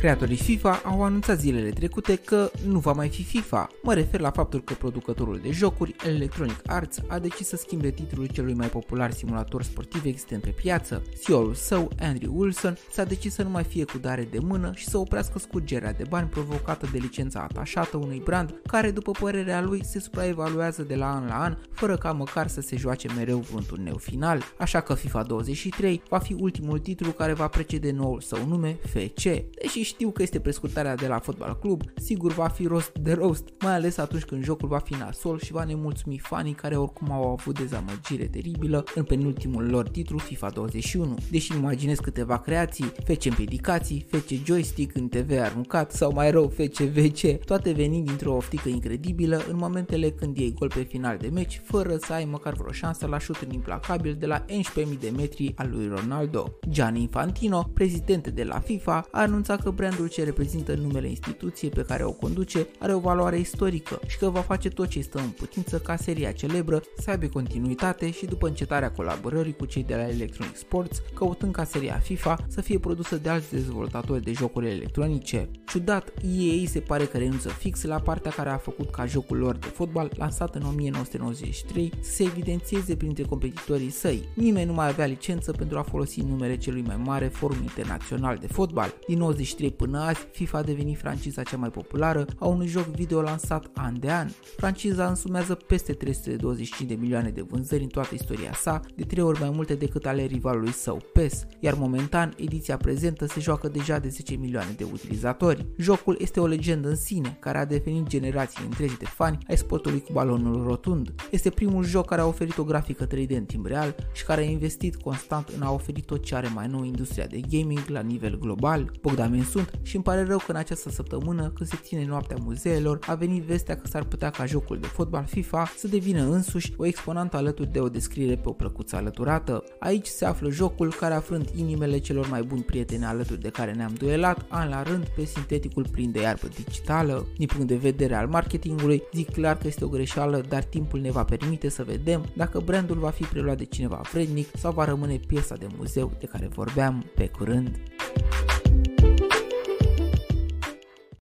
Creatorii FIFA au anunțat zilele trecute că nu va mai fi FIFA. Mă refer la faptul că producătorul de jocuri, Electronic Arts, a decis să schimbe titlul celui mai popular simulator sportiv existent pe piață. CEO-ul său, Andrew Wilson, s-a decis să nu mai fie cu dare de mână și să oprească scurgerea de bani provocată de licența atașată unui brand care, după părerea lui, se supraevaluează de la an la an, fără ca măcar să se joace mereu vreun turneu final. Așa că FIFA 23 va fi ultimul titlu care va precede noul său nume, FC. Deși știu că este prescurtarea de la fotbal club, sigur va fi rost de rost, mai ales atunci când jocul va fi nasol și va nemulțumi fanii care oricum au avut dezamăgire teribilă în penultimul lor titlu FIFA 21. Deși imaginez câteva creații, fece împiedicații, fece joystick în TV aruncat sau mai rău fece VC, toate venind dintr-o oftică incredibilă în momentele când iei gol pe final de meci fără să ai măcar vreo șansă la șutul implacabil de la 11.000 de metri al lui Ronaldo. Gianni Infantino, prezident de la FIFA, a anunțat că brandul ce reprezintă numele instituției pe care o conduce are o valoare istorică și că va face tot ce stă în putință ca seria celebră să aibă continuitate și după încetarea colaborării cu cei de la Electronic Sports, căutând ca seria FIFA să fie produsă de alți dezvoltatori de jocuri electronice. Ciudat, EA se pare că renunță fix la partea care a făcut ca jocul lor de fotbal, lansat în 1993, să se evidențieze printre competitorii săi. Nimeni nu mai avea licență pentru a folosi numele celui mai mare forum internațional de fotbal. Din 93 până azi, FIFA a devenit franciza cea mai populară a unui joc video lansat an de an. Franciza însumează peste 325 de milioane de vânzări în toată istoria sa, de trei ori mai multe decât ale rivalului său PES, iar momentan ediția prezentă se joacă deja de 10 milioane de utilizatori. Jocul este o legendă în sine, care a devenit generații întregi de fani ai sportului cu balonul rotund. Este primul joc care a oferit o grafică 3D în timp real și care a investit constant în a oferi tot ce are mai nou industria de gaming la nivel global. Bogdamen sunt și îmi pare rău că în această săptămână, când se ține noaptea muzeelor, a venit vestea că s-ar putea ca jocul de fotbal FIFA să devină însuși o exponantă alături de o descriere pe o plăcuță alăturată. Aici se află jocul care afrând inimile celor mai buni prieteni alături de care ne-am duelat an la rând pe sinteticul plin de iarbă digitală. Din punct de vedere al marketingului, zic clar că este o greșeală, dar timpul ne va permite să vedem dacă brandul va fi preluat de cineva vrednic sau va rămâne piesa de muzeu de care vorbeam pe curând.